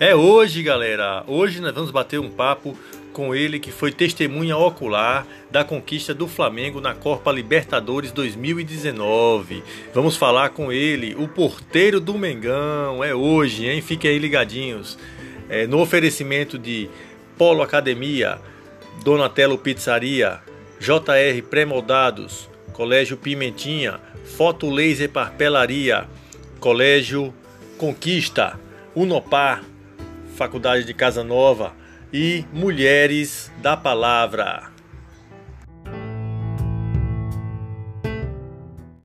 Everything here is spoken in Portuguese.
É hoje, galera. Hoje nós vamos bater um papo com ele que foi testemunha ocular da conquista do Flamengo na Copa Libertadores 2019. Vamos falar com ele, o porteiro do Mengão. É hoje, hein? Fiquem aí ligadinhos. É, no oferecimento de Polo Academia, Donatello Pizzaria, JR Pré-Moldados, Colégio Pimentinha, Foto Laser Papelaria, Colégio Conquista, Unopar, Faculdade de Casa Nova e Mulheres da Palavra.